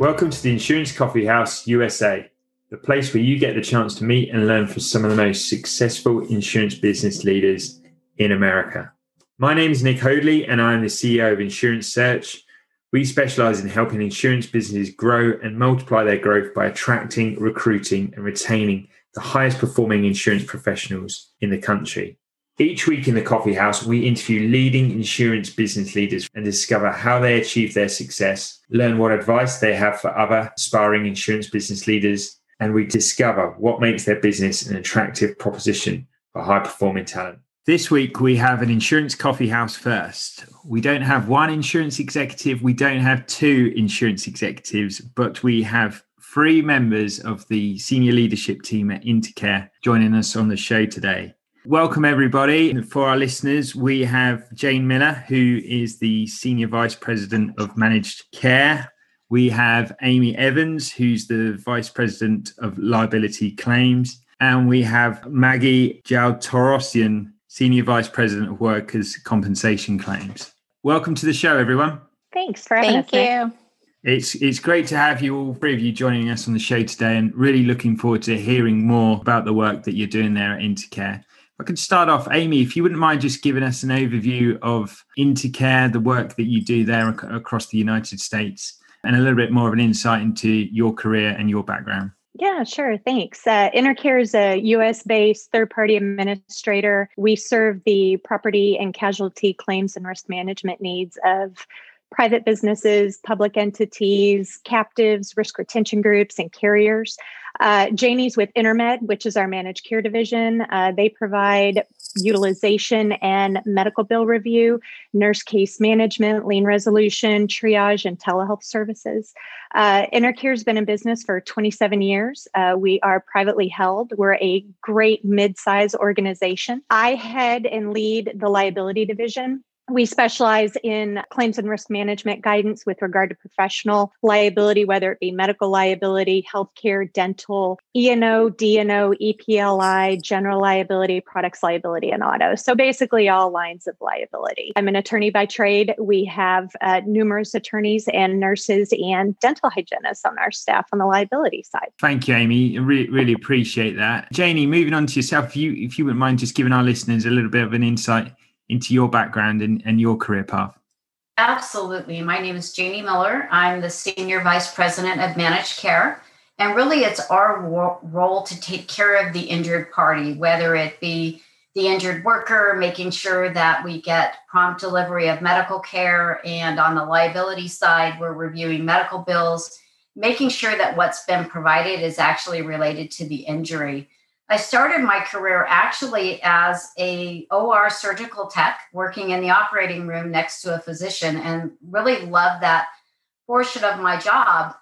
Welcome to the Insurance Coffee House USA, the place where you get the chance to meet and learn from some of the most successful insurance business leaders in America. My name is Nick Hoadley, and I am the CEO of Insurance Search. We specialize in helping insurance businesses grow and multiply their growth by attracting, recruiting, and retaining the highest performing insurance professionals in the country. Each week in the coffee house, we interview leading insurance business leaders and discover how they achieve their success, learn what advice they have for other aspiring insurance business leaders, and we discover what makes their business an attractive proposition for high performing talent. This week, we have an insurance coffee house first. We don't have one insurance executive, we don't have two insurance executives, but we have three members of the senior leadership team at Intercare joining us on the show today. Welcome, everybody. For our listeners, we have Jayne Miller, who is the Senior Vice President of Managed Care. We have Amy Evans, who's the Vice President of Liability Claims. And we have Maggie Jaltorossian, Senior Vice President of Workers' Compensation Claims. Welcome to the show, everyone. Thanks for having Thank us. you. It's it's great to have you all three of you joining us on the show today, and really looking forward to hearing more about the work that you're doing there at Intercare. I could start off, Amy, if you wouldn't mind just giving us an overview of Intercare, the work that you do there ac- across the United States, and a little bit more of an insight into your career and your background. Yeah, sure. Thanks. Uh, Intercare is a US based third party administrator. We serve the property and casualty claims and risk management needs of private businesses, public entities, captives, risk retention groups, and carriers. Uh, Janie's with Intermed, which is our managed care division. Uh, they provide utilization and medical bill review, nurse case management, lien resolution, triage, and telehealth services. Uh, Intercare has been in business for 27 years. Uh, we are privately held. We're a great mid-size organization. I head and lead the liability division we specialize in claims and risk management guidance with regard to professional liability, whether it be medical liability, healthcare, dental, E&O, D&O, EPLI, general liability, products liability, and auto. So basically, all lines of liability. I'm an attorney by trade. We have uh, numerous attorneys and nurses and dental hygienists on our staff on the liability side. Thank you, Amy. Really, really appreciate that. Janie, moving on to yourself, if you, if you wouldn't mind just giving our listeners a little bit of an insight into your background and, and your career path. Absolutely. My name is Jamie Miller. I'm the Senior Vice President of Managed Care. And really, it's our role to take care of the injured party, whether it be the injured worker, making sure that we get prompt delivery of medical care. And on the liability side, we're reviewing medical bills, making sure that what's been provided is actually related to the injury. I started my career actually as a OR surgical tech working in the operating room next to a physician and really loved that portion of my job.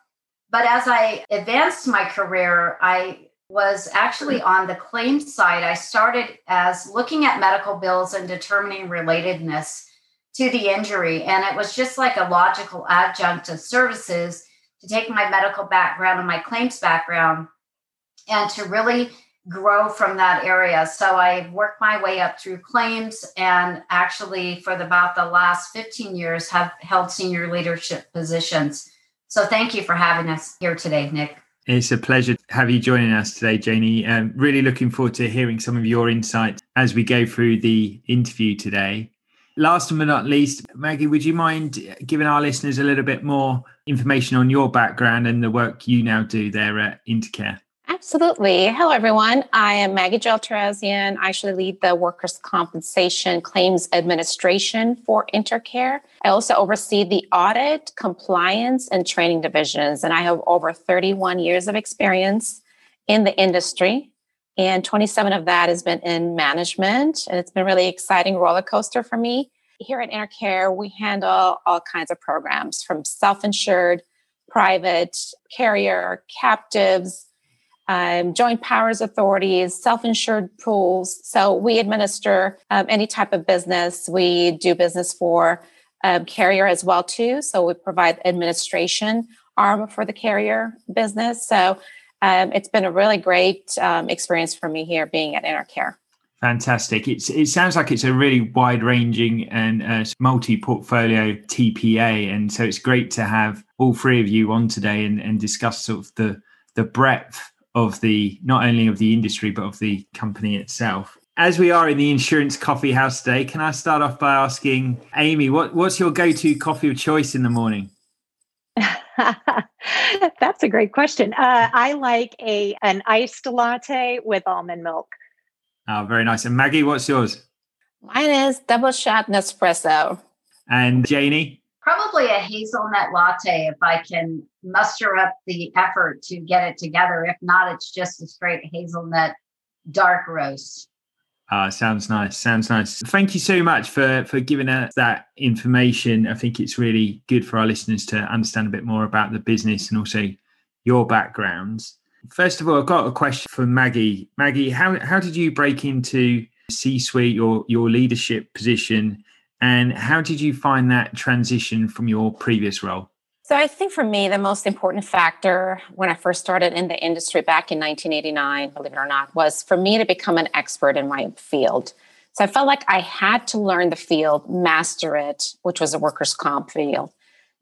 But as I advanced my career, I was actually on the claims side. I started as looking at medical bills and determining relatedness to the injury. And it was just like a logical adjunct of services to take my medical background and my claims background and to really grow from that area. So I worked my way up through claims and actually for the, about the last 15 years have held senior leadership positions. So thank you for having us here today, Nick. It's a pleasure to have you joining us today, Janie. Um, really looking forward to hearing some of your insights as we go through the interview today. Last but not least, Maggie, would you mind giving our listeners a little bit more information on your background and the work you now do there at Intercare? Absolutely. Hello, everyone. I am Maggie Jaltorossian. I actually lead the workers' compensation claims administration for Intercare. I also oversee the audit, compliance, and training divisions. And I have over 31 years of experience in the industry. And 27 of that has been in management. And it's been really exciting roller coaster for me. Here at InterCare, we handle all kinds of programs from self insured, private, carrier, captives, um, joint powers authorities, self insured pools. So we administer um, any type of business. We do business for um, carrier as well too. So we provide administration arm for the carrier business. So um, it's been a really great um, experience for me here being at InterCare. Fantastic. It's, it sounds like it's a really wide ranging and uh, multi portfolio TPA. And so it's great to have all three of you on today and, and discuss sort of the, the breadth of the not only of the industry but of the company itself. As we are in the insurance coffee house today, can I start off by asking Amy, what, what's your go-to coffee of choice in the morning? That's a great question. Uh, I like a an iced latte with almond milk. Oh, very nice. And Maggie, what's yours? Mine is double shot Nespresso. And Janie? A hazelnut latte if I can muster up the effort to get it together. If not, it's just a straight hazelnut dark roast. Ah, sounds nice. Sounds nice. Thank you so much for for giving us that information. I think it's really good for our listeners to understand a bit more about the business and also your backgrounds. First of all, I've got a question for Maggie. Maggie, how how did you break into C-suite, your your leadership position, and how did you find that transition from your previous role? So I think for me, the most important factor when I first started in the industry back in 1989, believe it or not, was for me to become an expert in my field. So I felt like I had to learn the field, master it, which was a workers' comp field.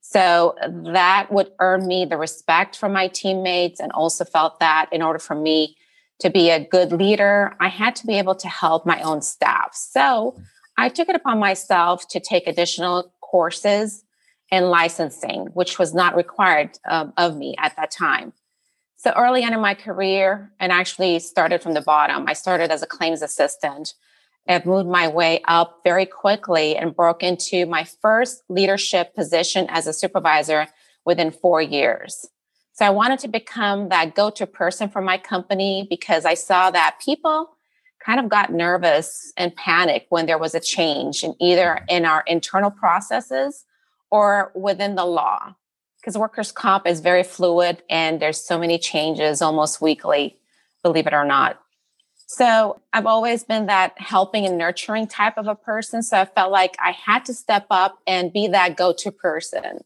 So that would earn me the respect from my teammates, and also felt that in order for me to be a good leader, I had to be able to help my own staff. So I took it upon myself to take additional courses and licensing, which was not required um, of me at that time. So early on in my career, and actually started from the bottom, I started as a claims assistant. I've moved my way up very quickly and broke into my first leadership position as a supervisor within four years. So I wanted to become that go to person for my company because I saw that people kind of got nervous and panicked when there was a change in either in our internal processes or within the law. Because workers comp is very fluid and there's so many changes almost weekly believe it or not. So i've always been that helping and nurturing type of a person so i felt like i had to step up and be that go-to person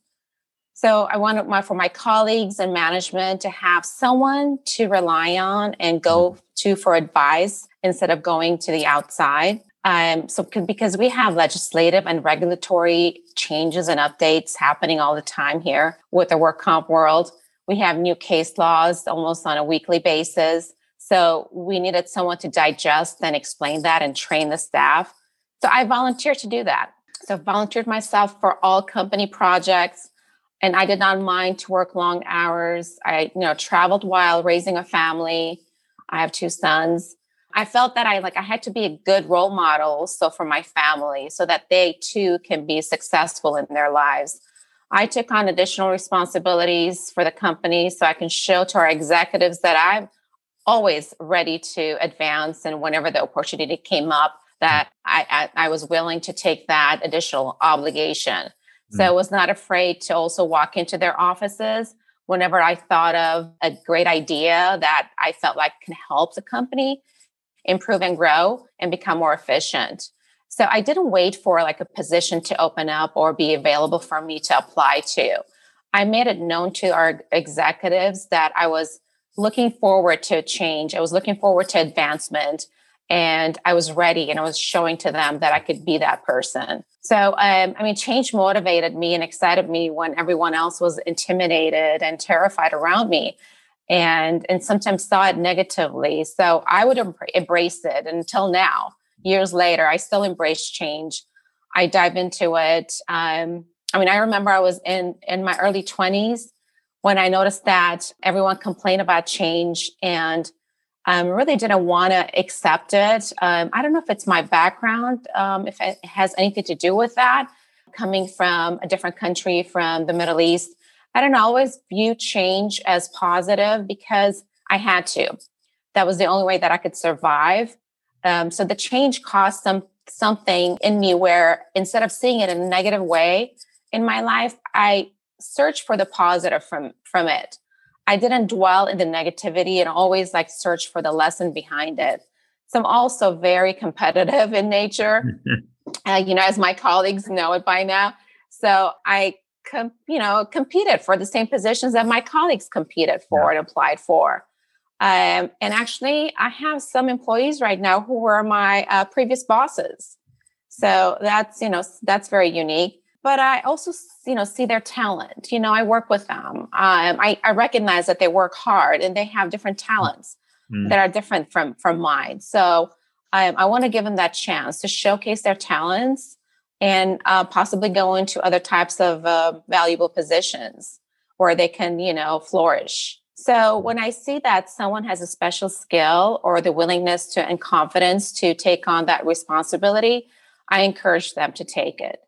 so i wanted my for my colleagues and management to have someone to rely on and go mm-hmm. to for advice instead of going to the outside um, so because we have legislative and regulatory changes and updates happening all the time here with the work comp world, we have new case laws almost on a weekly basis. So we needed someone to digest and explain that and train the staff. So I volunteered to do that. So volunteered myself for all company projects and I did not mind to work long hours. I, you know, traveled while raising a family. I have two sons. I felt that I like I had to be a good role model so for my family so that they too can be successful in their lives. I took on additional responsibilities for the company so I can show to our executives that I'm always ready to advance and whenever the opportunity came up that I, I, I was willing to take that additional obligation. So I mm. was not afraid to also walk into their offices whenever I thought of a great idea that I felt like can help the company improve and grow and become more efficient. So I didn't wait for like a position to open up or be available for me to apply to. I made it known to our executives that I was looking forward to change. I was looking forward to advancement and I was ready and I was showing to them that I could be that person. So, um, I mean, change motivated me and excited me when everyone else was intimidated and terrified around me. And and sometimes saw it negatively. So i would em- embrace it until now. Years later i still embrace change. I dive into it. Um, i mean i remember i was in in my early 20s when i noticed that everyone complained about change and um, really didn't want to accept it um, i don't know if it's my background um, if it has anything to do with that coming from a different country from the middle east I don't always view change as positive because I had to. That was the only way that I could survive. Um, so the change caused some something in me where instead of seeing it in a negative way in my life, I search for the positive from from it. I didn't dwell in the negativity and always like search for the lesson behind it. So I'm also very competitive in nature. uh, you know, as my colleagues know it by now. So I, com- you know, competed for the same positions that my colleagues competed for yeah. and applied for. Um, and actually, I have some employees right now who were my uh, previous bosses. So that's you know that's very unique. But I also you know see their talent. You know, I work with them. Um, I, I recognize that they work hard and they have different talents mm. that are different from from mine. So um, I want to give them that chance to showcase their talents and uh, possibly go into other types of uh, valuable positions where they can, you know, flourish. So when I see that someone has a special skill or the willingness to and confidence to take on that responsibility, I encourage them to take it.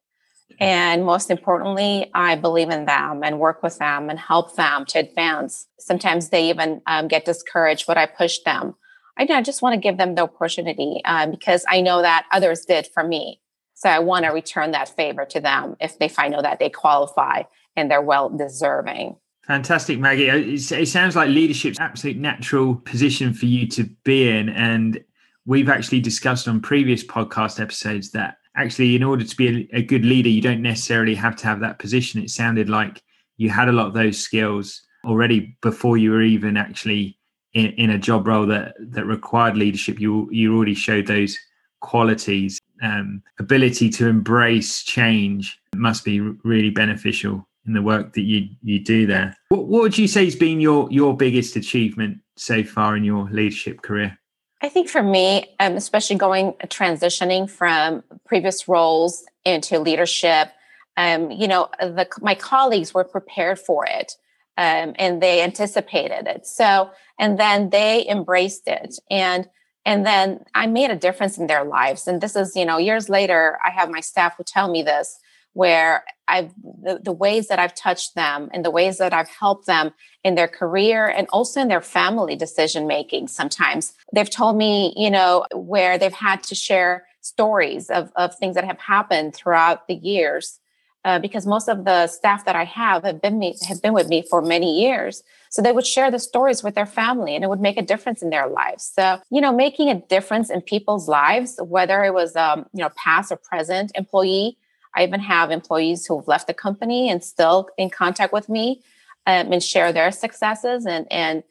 And most importantly, I believe in them and work with them and help them to advance. Sometimes they even um, get discouraged, but I push them. I, I just want to give them the opportunity uh, because I know that others did for me. So I want to return that favor to them if they find out that they qualify and they're well deserving. Fantastic, Maggie. Uh, it sounds like leadership's absolute natural position for you to be in. And we've actually discussed on previous podcast episodes that actually, in order to be a, a good leader, you don't necessarily have to have that position. It sounded like you had a lot of those skills already before you were even actually in, in a job role that that required leadership. You you already showed those qualities. Um, ability to embrace change must be really beneficial in the work that you you do there. What, what would you say has been your your biggest achievement so far in your leadership career? I think for me, um, especially going transitioning from previous roles into leadership, um, you know, the, my colleagues were prepared for it um, and they anticipated it. So, and then they embraced it, and and then I made a difference in their lives. And this is, you know, years later, I have my staff who tell me this where I've the, the, ways that I've touched them and the ways that I've helped them in their career and also in their family decision making. Sometimes they've told me, you know, where they've had to share stories of, of things that have happened throughout the years. Uh, because most of the staff that I have have been me, have been with me for many years, so they would share the stories with their family, and it would make a difference in their lives. So you know, making a difference in people's lives, whether it was um, you know past or present employee, I even have employees who've left the company and still in contact with me um, and share their successes and and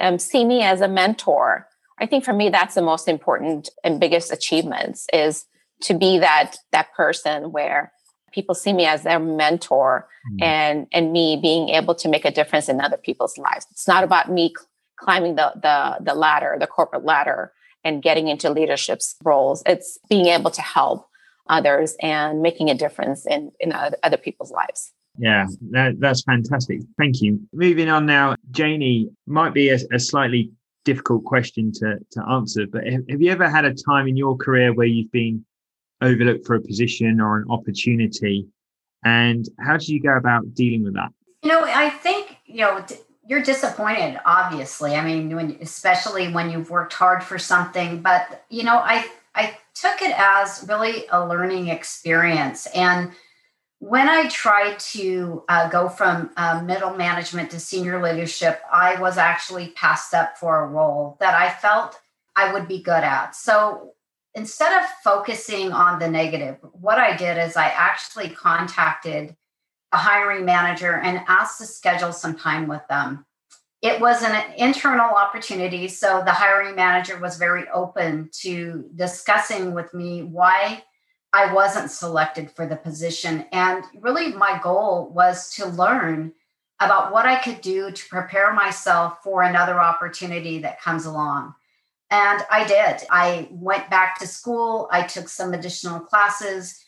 um, see me as a mentor. I think for me that's the most important and biggest achievements is to be that that person where people see me as their mentor mm. and and me being able to make a difference in other people's lives. It's not about me climbing the the the ladder, the corporate ladder and getting into leadership roles. It's being able to help others and making a difference in, in other people's lives. Yeah, that, that's fantastic. Thank you. Moving on now, Janie, might be a, a slightly difficult question to, to answer, but have, have you ever had a time in your career where you've been overlooked for a position or an opportunity? And how did you go about dealing with that? You know, I think, you know, you're disappointed, obviously. I mean, when, especially when you've worked hard for something, but, you know, I, I took it as really a learning experience. And when I tried to uh, go from uh, middle management to senior leadership, I was actually passed up for a role that I felt I would be good at. So instead of focusing on the negative, what I did is I actually contacted a hiring manager and asked to schedule some time with them it was an internal opportunity. So the hiring manager was very open to discussing with me why I wasn't selected for the position. And really, my goal was to learn about what I could do to prepare myself for another opportunity that comes along. And I did. I went back to school, I took some additional classes.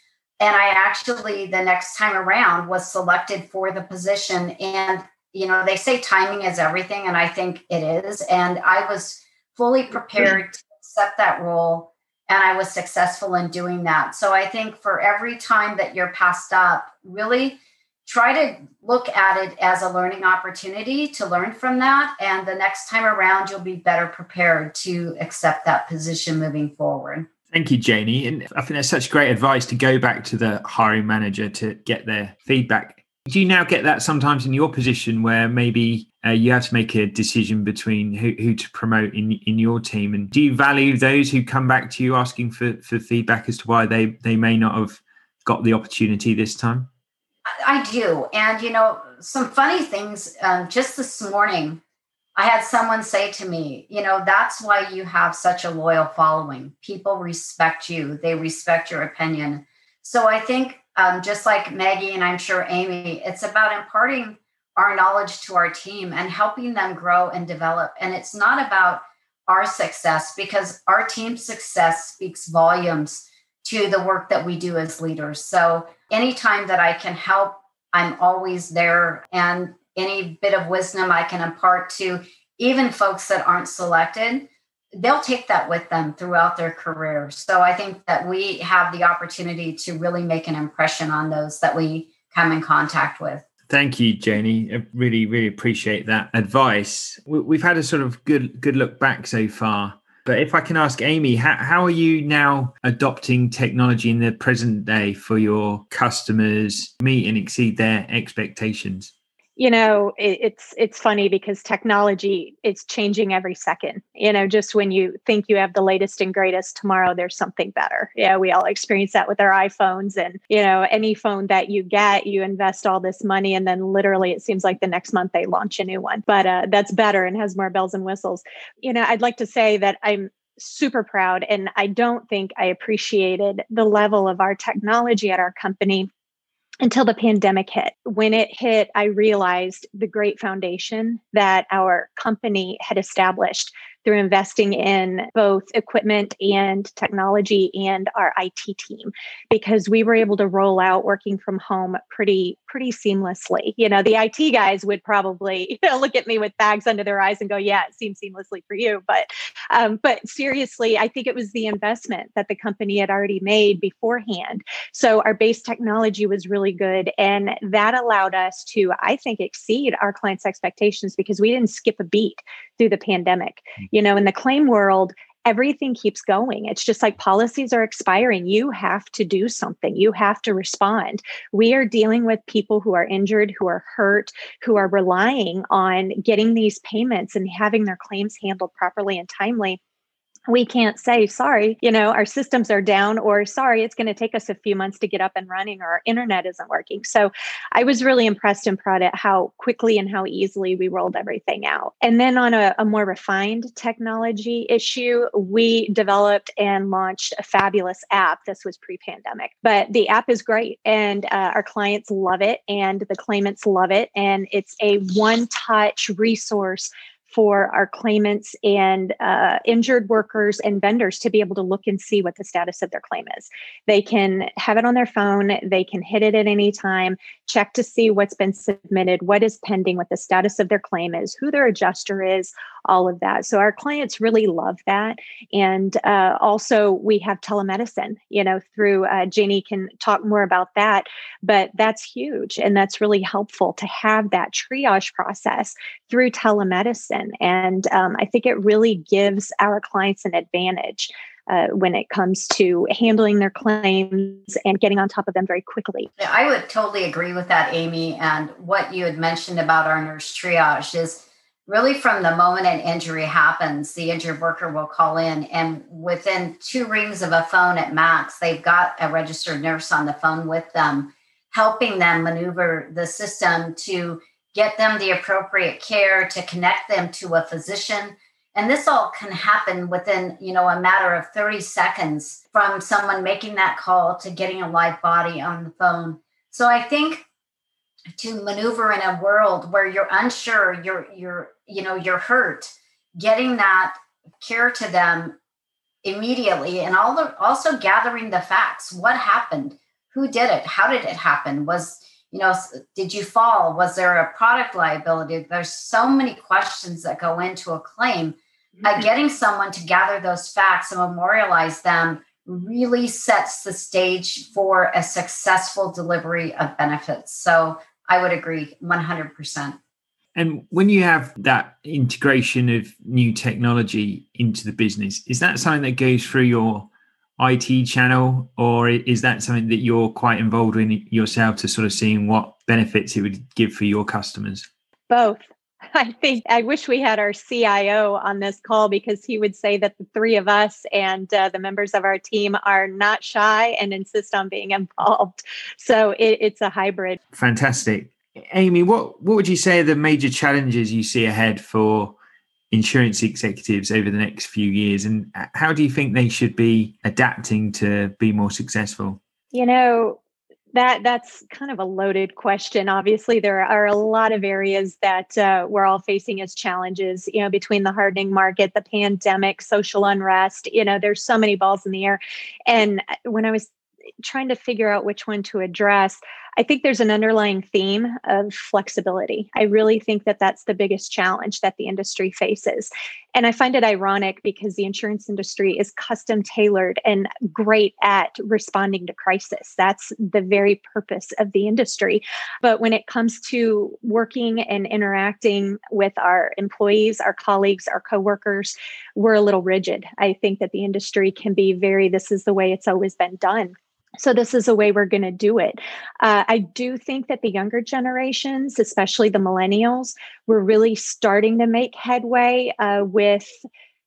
And I actually, the next time around, was selected for the position. And you know, they say timing is everything, and I think it is. And I was fully mm-hmm. prepared to accept that role, and I was successful in doing that. So I think for every time that you're passed up, really try to look at it as a learning opportunity to learn from that. And the next time around, you'll be better prepared to accept that position moving forward. Thank you, Janie. And I think that's such great advice to go back to the hiring manager to get their feedback. Do you now get that sometimes in your position where maybe uh, you have to make a decision between who, who to promote in, in your team? And do you value those who come back to you asking for, for feedback as to why they, they may not have got the opportunity this time? I do. And, you know, some funny things um, just this morning, I had someone say to me, you know, that's why you have such a loyal following. People respect you, they respect your opinion. So I think, um, just like Maggie and I'm sure Amy, it's about imparting our knowledge to our team and helping them grow and develop. And it's not about our success because our team's success speaks volumes to the work that we do as leaders. So anytime that I can help, I'm always there. And any bit of wisdom I can impart to even folks that aren't selected, they'll take that with them throughout their career. So I think that we have the opportunity to really make an impression on those that we come in contact with. Thank you, Janie. I really, really appreciate that advice. We've had a sort of good, good look back so far. But if I can ask Amy, how, how are you now adopting technology in the present day for your customers meet and exceed their expectations? You know it, it's it's funny because technology is changing every second. You know just when you think you have the latest and greatest tomorrow there's something better. Yeah we all experience that with our iphones and you know any phone that you get you invest all this money and then literally it seems like the next month they launch a new one. But uh, that's better and has more bells and whistles. You know i'd like to say that i'm super proud and i don't think i appreciated the level of our technology at our company until the pandemic hit. When it hit, I realized the great foundation that our company had established through investing in both equipment and technology and our IT team because we were able to roll out working from home pretty pretty seamlessly. You know, the IT guys would probably you know, look at me with bags under their eyes and go, "Yeah, it seems seamlessly for you." But um, but seriously, I think it was the investment that the company had already made beforehand. So our base technology was really good, and that allowed us to, I think, exceed our clients' expectations because we didn't skip a beat through the pandemic. You know, in the claim world, everything keeps going. It's just like policies are expiring. You have to do something, you have to respond. We are dealing with people who are injured, who are hurt, who are relying on getting these payments and having their claims handled properly and timely we can't say sorry you know our systems are down or sorry it's going to take us a few months to get up and running or our internet isn't working. So i was really impressed and proud at how quickly and how easily we rolled everything out. And then on a, a more refined technology issue we developed and launched a fabulous app. This was pre-pandemic but the app is great and uh, our clients love it and the claimants love it and it's a one touch resource for our claimants and uh, injured workers and vendors to be able to look and see what the status of their claim is. They can have it on their phone, they can hit it at any time, check to see what's been submitted, what is pending, what the status of their claim is, who their adjuster is, all of that. So our clients really love that. And uh, also, we have telemedicine, you know, through uh, Janie can talk more about that, but that's huge. And that's really helpful to have that triage process through telemedicine. And um, I think it really gives our clients an advantage. Uh, when it comes to handling their claims and getting on top of them very quickly. I would totally agree with that, Amy. And what you had mentioned about our nurse triage is really from the moment an injury happens, the injured worker will call in, and within two rings of a phone at max, they've got a registered nurse on the phone with them, helping them maneuver the system to get them the appropriate care, to connect them to a physician. And this all can happen within, you know, a matter of 30 seconds from someone making that call to getting a live body on the phone. So I think to maneuver in a world where you're unsure, you're you're you know you're hurt, getting that care to them immediately, and all the, also gathering the facts. What happened? Who did it? How did it happen? Was you know did you fall? Was there a product liability? There's so many questions that go into a claim. Uh, mm-hmm. Uh, getting someone to gather those facts and memorialize them really sets the stage for a successful delivery of benefits. So I would agree 100%. And when you have that integration of new technology into the business, is that something that goes through your IT channel, or is that something that you're quite involved in yourself to sort of seeing what benefits it would give for your customers? Both. I think I wish we had our CIO on this call because he would say that the three of us and uh, the members of our team are not shy and insist on being involved. So it, it's a hybrid. Fantastic. Amy, what, what would you say are the major challenges you see ahead for insurance executives over the next few years? And how do you think they should be adapting to be more successful? You know, that that's kind of a loaded question obviously there are a lot of areas that uh, we're all facing as challenges you know between the hardening market the pandemic social unrest you know there's so many balls in the air and uh, when i was trying to figure out which one to address I think there's an underlying theme of flexibility. I really think that that's the biggest challenge that the industry faces. And I find it ironic because the insurance industry is custom tailored and great at responding to crisis. That's the very purpose of the industry. But when it comes to working and interacting with our employees, our colleagues, our coworkers, we're a little rigid. I think that the industry can be very, this is the way it's always been done so this is a way we're going to do it. Uh, i do think that the younger generations especially the millennials we're really starting to make headway uh, with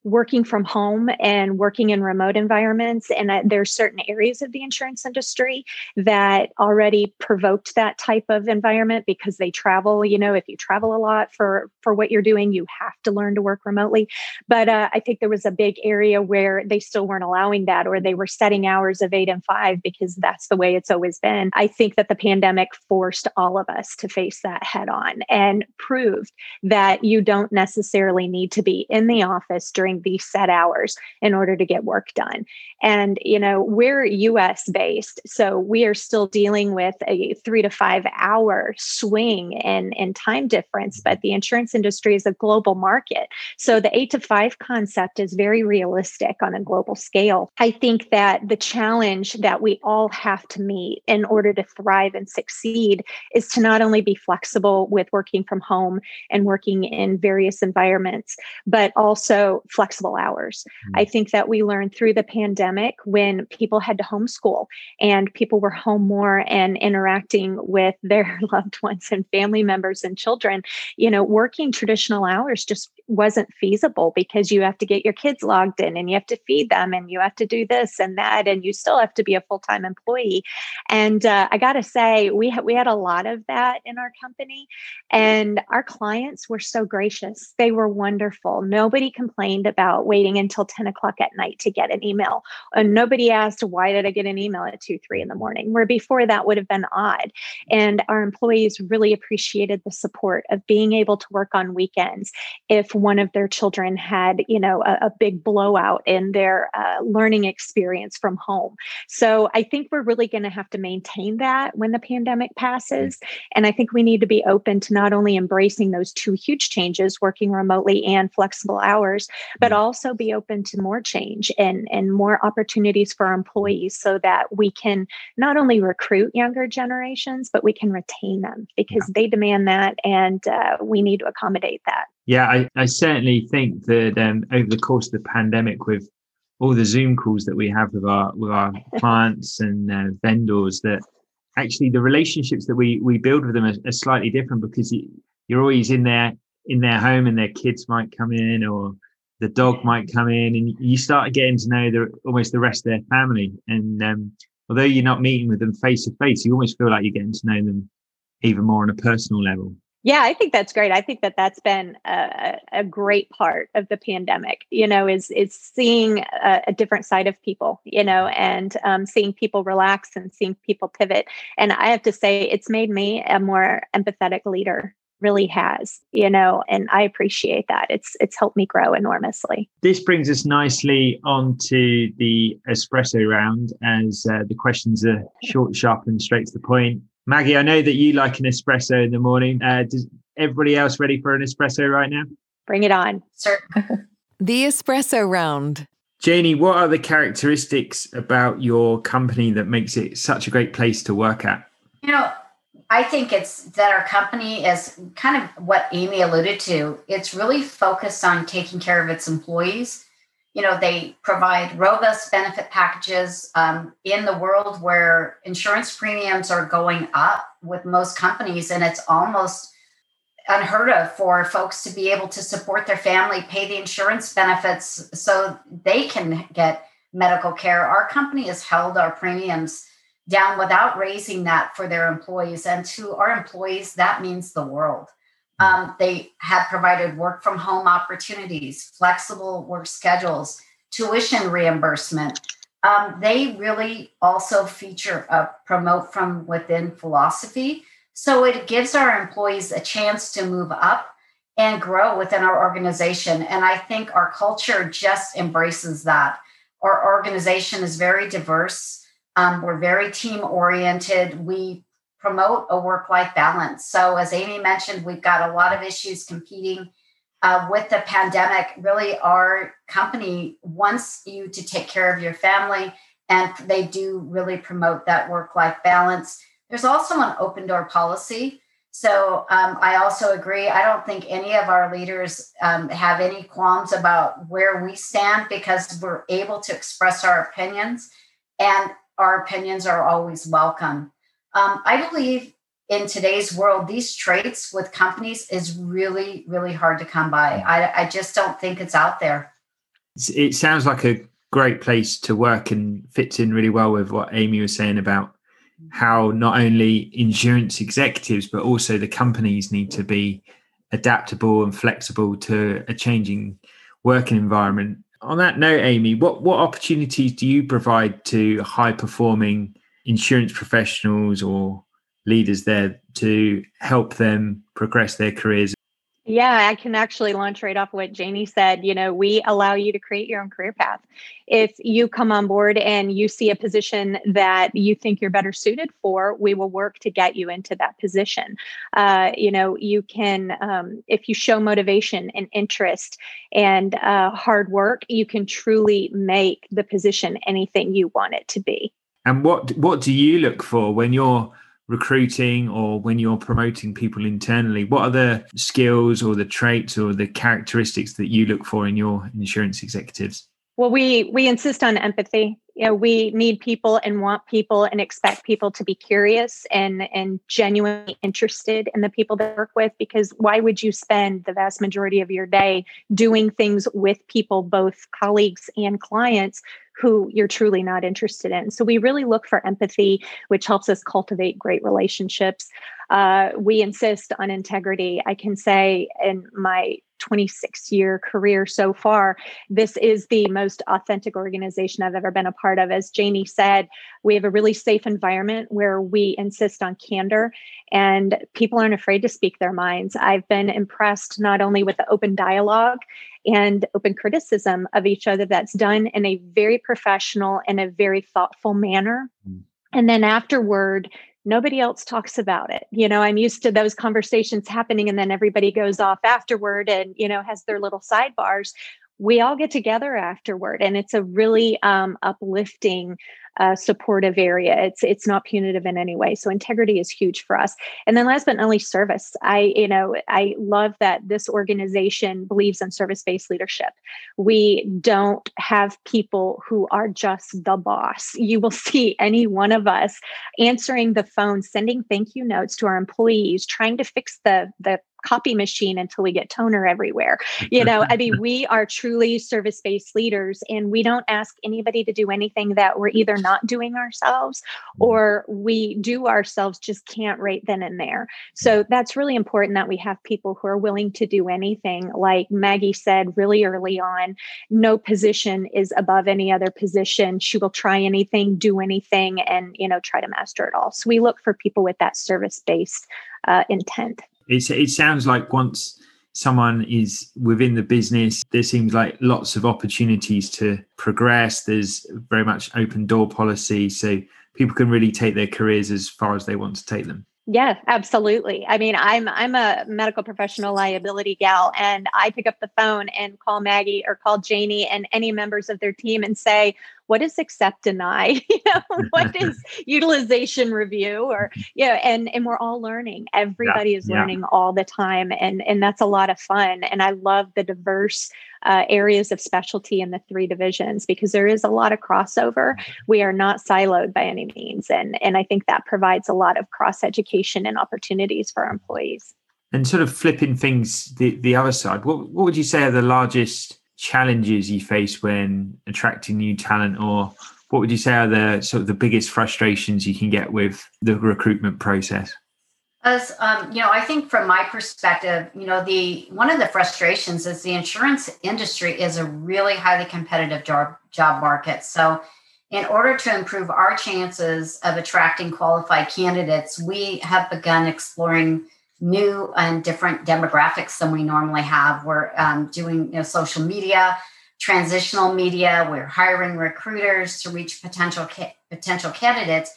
working from home and working in remote environments and there's certain areas of the insurance industry that already provoked that type of environment because they travel you know if you travel a lot for for what you're doing you have to learn to work remotely. But uh, i think there was a big area where they still weren't allowing that or they were setting hours of eight and five because that's the way it's always been. I think that the pandemic forced all of us to face that head on and proved that you don't necessarily need to be in the office during these set hours in order to get work done. And, you know, we're US based, so we are still dealing with a three to five hour swing in, in time difference, but the insurance industry is a global market. So the eight to five concept is very realistic on a global scale. I think that the challenge that we all have to meet in order to thrive and succeed is to not only be flexible with working from home and working in various environments, but also flexible hours. Mm-hmm. I think that we learned through the pandemic when people had to homeschool and people were home more and interacting with their loved ones and family members and children, you know, working traditional hours just wasn't feasible because you have to get your kids logged in and you have to feed them and you have to do this and that and you still have to be a full-time employee. And uh, i got to say we had we had a lot of that in our company and our clients were so gracious. They were wonderful. Nobody complained about waiting until 10 o'clock at night to get an email and nobody asked why did i get an email at 2 3 in the morning where before that would have been odd and our employees really appreciated the support of being able to work on weekends if one of their children had, you know, a, a big blowout in their uh, learning experience from home. So I think we're really going to have to maintain that when the pandemic passes. And I think we need to be open to not only embracing those two huge changes, working remotely and flexible hours, but also be open to more change and, and more opportunities for our employees so that we can not only recruit younger generations, but we can retain them because yeah. they demand that and uh, we need to accommodate that. Yeah, I, I certainly think that um, over the course of the pandemic, with all the Zoom calls that we have with our with our clients and uh, vendors, that actually the relationships that we we build with them are, are slightly different because you, you're always in their in their home and their kids might come in or the dog might come in and you start getting to know the almost the rest of their family and um, although you're not meeting with them face to face you almost feel like you're getting to know them even more on a personal level yeah, I think that's great. I think that that's been a, a great part of the pandemic. You know, is is seeing a, a different side of people. You know, and um, seeing people relax and seeing people pivot. And I have to say, it's made me a more empathetic leader. Really has, you know, and I appreciate that. It's it's helped me grow enormously. This brings us nicely on to the espresso round, as uh, the questions are short, sharp, and straight to the point. Maggie, I know that you like an espresso in the morning. Uh, does everybody else ready for an espresso right now? Bring it on. Sir. the espresso round. Janie, what are the characteristics about your company that makes it such a great place to work at? You know, I think it's that our company is kind of what Amy alluded to. It's really focused on taking care of its employees you know, they provide robust benefit packages um, in the world where insurance premiums are going up with most companies, and it's almost unheard of for folks to be able to support their family, pay the insurance benefits so they can get medical care. Our company has held our premiums down without raising that for their employees. And to our employees, that means the world. Um, they have provided work from home opportunities, flexible work schedules, tuition reimbursement. Um, they really also feature a promote from within philosophy. So it gives our employees a chance to move up and grow within our organization. And I think our culture just embraces that. Our organization is very diverse. Um, we're very team oriented. We promote a work life balance. So, as Amy mentioned, we've got a lot of issues competing uh, with the pandemic. Really, our company wants you to take care of your family, and they do really promote that work life balance. There's also an open door policy. So, um, I also agree. I don't think any of our leaders um, have any qualms about where we stand because we're able to express our opinions, and our opinions are always welcome. Um, I believe in today's world, these traits with companies is really, really hard to come by. I, I just don't think it's out there. It sounds like a great place to work and fits in really well with what Amy was saying about how not only insurance executives but also the companies need to be adaptable and flexible to a changing working environment. On that note, Amy, what what opportunities do you provide to high performing insurance professionals or leaders there to help them progress their careers yeah, I can actually launch right off what Janie said. You know, we allow you to create your own career path. If you come on board and you see a position that you think you're better suited for, we will work to get you into that position. Uh, you know, you can, um, if you show motivation and interest and uh, hard work, you can truly make the position anything you want it to be. And what what do you look for when you're recruiting or when you're promoting people internally? What are the skills or the traits or the characteristics that you look for in your insurance executives? Well, we we insist on empathy. You know, we need people and want people and expect people to be curious and and genuinely interested in the people they work with because why would you spend the vast majority of your day doing things with people both colleagues and clients who you're truly not interested in. So we really look for empathy, which helps us cultivate great relationships. Uh, we insist on integrity. I can say in my 26 year career so far, this is the most authentic organization I've ever been a part of. As Janie said, we have a really safe environment where we insist on candor and people aren't afraid to speak their minds. I've been impressed not only with the open dialogue and open criticism of each other that's done in a very professional and a very thoughtful manner. Mm. And then afterward, nobody else talks about it. You know, I'm used to those conversations happening and then everybody goes off afterward and, you know, has their little sidebars. We all get together afterward and it's a really um, uplifting uh, supportive area. It's it's not punitive in any way. So integrity is huge for us. And then last but not least, service. I you know I love that this organization believes in service based leadership. We don't have people who are just the boss. You will see any one of us answering the phone, sending thank you notes to our employees, trying to fix the the copy machine until we get toner everywhere. You know, I mean, we are truly service based leaders and we don't ask anybody to do anything that we're either not doing ourselves or we do ourselves just can't right then and there. So that's really important that we have people who are willing to do anything. Like Maggie said really early on, no position is above any other position. She will try anything, do anything, and, you know, try to master it all. So we look for people with that service based uh, intent. It's, it sounds like once someone is within the business, there seems like lots of opportunities to progress. There's very much open door policy. So people can really take their careers as far as they want to take them. Yeah, absolutely. I mean, I'm I'm a medical professional liability gal and I pick up the phone and call Maggie or call Janie and any members of their team and say, what is accept deny? You know what is utilization review or yeah and and we're all learning. Everybody yeah, is learning yeah. all the time and and that's a lot of fun and i love the diverse uh, areas of specialty in the three divisions because there is a lot of crossover. We are not siloed by any means and and i think that provides a lot of cross education and opportunities for our employees. And sort of flipping things the, the other side what, what would you say are the largest challenges you face when attracting new talent or what would you say are the sort of the biggest frustrations you can get with the recruitment process? As um, you know i think from my perspective you know the one of the frustrations is the insurance industry is a really highly competitive job job market. So in order to improve our chances of attracting qualified candidates we have begun exploring new and different demographics than we normally have. We're um, doing you know, social media, transitional media. We're hiring recruiters to reach potential ca- potential candidates.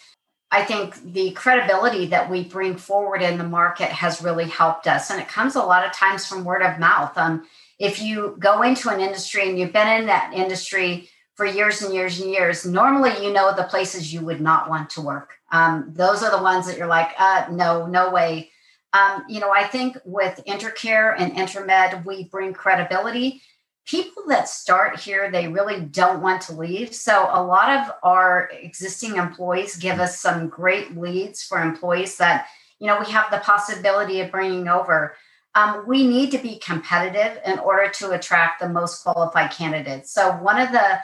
I think the credibility that we bring forward in the market has really helped us, and it comes a lot of times from word of mouth. Um, if you go into an industry and you've been in that industry for years and years and years, normally you know the places you would not want to work. Um, those are the ones that you're like, uh, no, no way um, you know, I think with Intercare and Intermed, we bring credibility. People that start here, they really don't want to leave. So a lot of our existing employees give us some great leads for employees that, you know, we have the possibility of bringing over. Um, we need to be competitive in order to attract the most qualified candidates. So one of the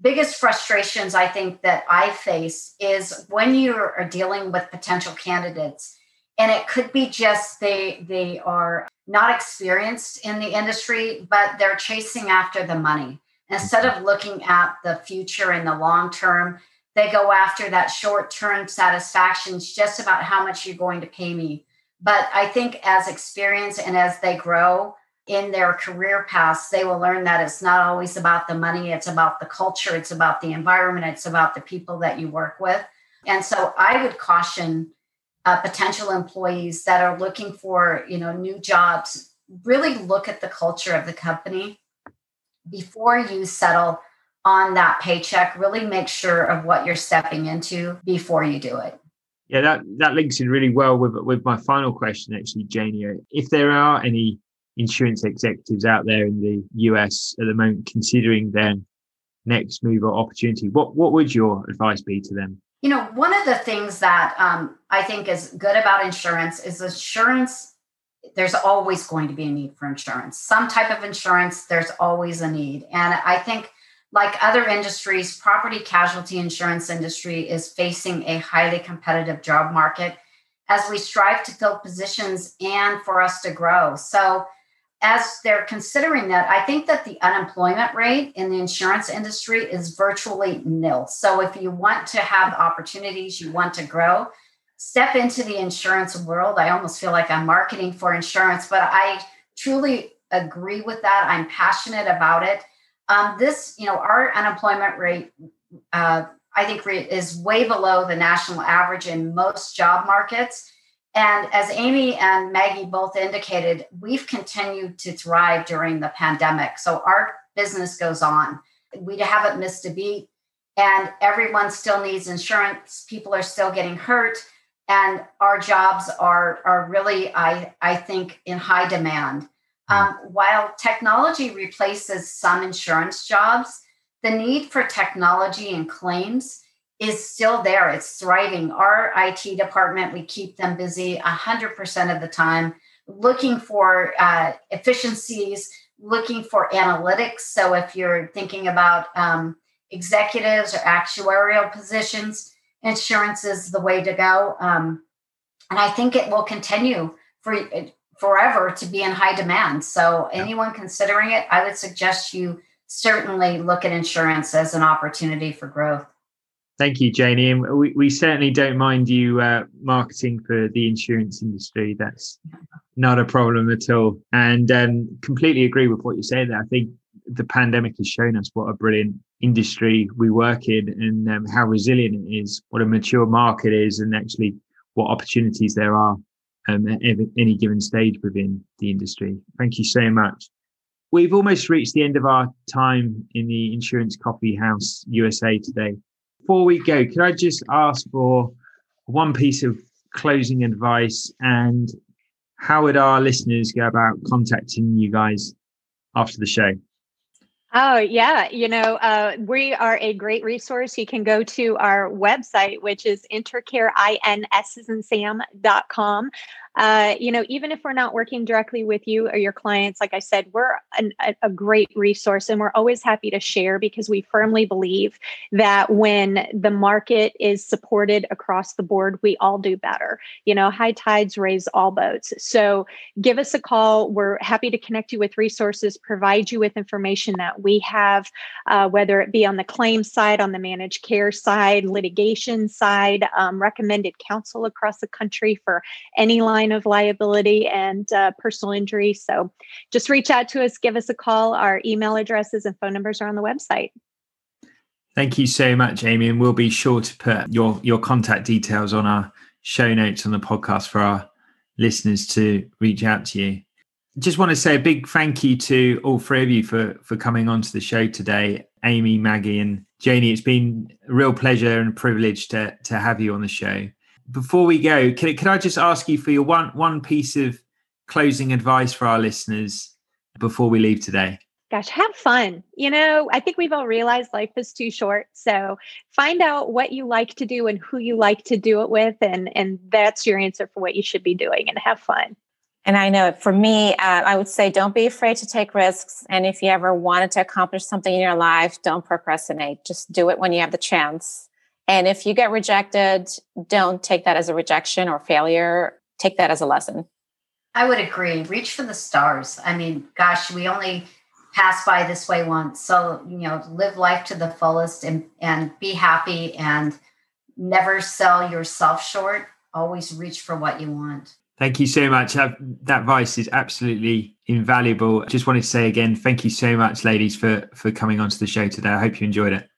biggest frustrations I think that I face is when you are dealing with potential candidates and it could be just they they are not experienced in the industry but they're chasing after the money. Instead of looking at the future and the long term they go after that short term satisfaction it's just about how much you're going to pay me. But i think as experience and as they grow in their career paths they will learn that it's not always about the money it's about the culture it's about the environment it's about the people that you work with. And so i would caution uh, potential employees that are looking for you know new jobs really look at the culture of the company before you settle on that paycheck. Really make sure of what you're stepping into before you do it. Yeah that that links in really well with with my final question actually janie. If there are any insurance executives out there in the us at the moment considering their next move or opportunity what what would your advice be to them? You know, one of the things that um, I think is good about insurance is insurance. There's always going to be a need for insurance. Some type of insurance, there's always a need. And I think, like other industries, property casualty insurance industry is facing a highly competitive job market as we strive to fill positions and for us to grow. So, as they're considering that, I think that the unemployment rate in the insurance industry is virtually nil. So if you want to have opportunities, you want to grow, step into the insurance world. I almost feel like I'm marketing for insurance, but I truly agree with that. I'm passionate about it. Um, this, you know, our unemployment rate, uh, I think, is way below the national average in most job markets. And as Amy and Maggie both indicated, we've continued to thrive during the pandemic. So our business goes on. We haven't missed a beat, and everyone still needs insurance. People are still getting hurt, and our jobs are, are really, I, I think, in high demand. Hmm. Um, while technology replaces some insurance jobs, the need for technology and claims is still there. It's thriving. Our IT department, we keep them busy 100% of the time, looking for uh, efficiencies, looking for analytics. So if you're thinking about um, executives or actuarial positions, insurance is the way to go. Um, and I think it will continue for forever to be in high demand. So anyone considering it, I would suggest you certainly look at insurance as an opportunity for growth. Thank you, Janie. And we, we certainly don't mind you uh, marketing for the insurance industry. That's not a problem at all. And um, completely agree with what you say there. I think the pandemic has shown us what a brilliant industry we work in and um, how resilient it is, what a mature market is, and actually what opportunities there are um, at any given stage within the industry. Thank you so much. we've almost reached the end of our time in the Insurance Coffee House USA today. Before we go, could I just ask for one piece of closing advice and how would our listeners go about contacting you guys after the show? Oh, yeah. You know, uh, we are a great resource. You can go to our website, which is intercareinsandSam.com uh, you know, even if we're not working directly with you or your clients, like I said, we're an, a, great resource and we're always happy to share because we firmly believe that when the market is supported across the board, we all do better. You know, high tides raise all boats. So give us a call. We're happy to connect you with resources, provide you with information that we have, uh, whether it be on the claim side, on the managed care side, litigation side, um, recommended counsel across the country for any line line of liability and uh, personal injury. So just reach out to us, give us a call. Our email addresses and phone numbers are on the website. Thank you so much, Amy. And we'll be sure to put your, your contact details on our show notes on the podcast for our listeners to reach out to you. Just want to say a big thank you to all three of you for, for coming onto the show today. Amy, Maggie, and Janie, it's been a real pleasure and privilege to, to have you on the show before we go, can, can I just ask you for your one one piece of closing advice for our listeners before we leave today? Gosh, have fun. You know, I think we've all realized life is too short. So find out what you like to do and who you like to do it with, and and that's your answer for what you should be doing. And have fun. And I know for me, uh, I would say don't be afraid to take risks. And if you ever wanted to accomplish something in your life, don't procrastinate. Just do it when you have the chance. And if you get rejected, don't take that as a rejection or failure. Take that as a lesson. I would agree. Reach for the stars. I mean, gosh, we only pass by this way once. So, you know, live life to the fullest and, and be happy and never sell yourself short. Always reach for what you want. Thank you so much. That advice is absolutely invaluable. Just wanted to say again, thank you so much, ladies, for for coming onto the show today. I hope you enjoyed it.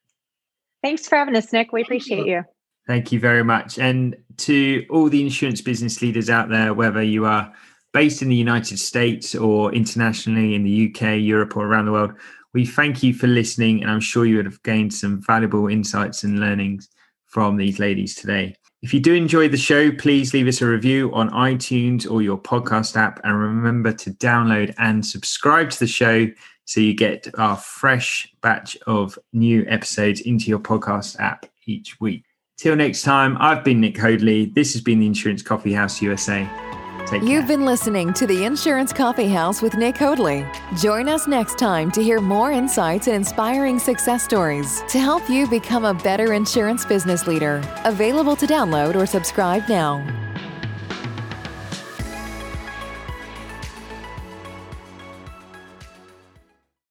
Thanks for having us, Nick. We appreciate you. Thank you very much. And to all the insurance business leaders out there, whether you are based in the United States or internationally in the UK, Europe, or around the world, we thank you for listening. And I'm sure you would have gained some valuable insights and learnings from these ladies today. If you do enjoy the show, please leave us a review on iTunes or your podcast app. And remember to download and subscribe to the show so you get our fresh batch of new episodes into your podcast app each week. Till next time, I've been Nick Hoadley. This has been the Insurance Coffee House USA. Take You've care. been listening to the Insurance Coffee House with Nick Hoadley. Join us next time to hear more insights and inspiring success stories to help you become a better insurance business leader. Available to download or subscribe now.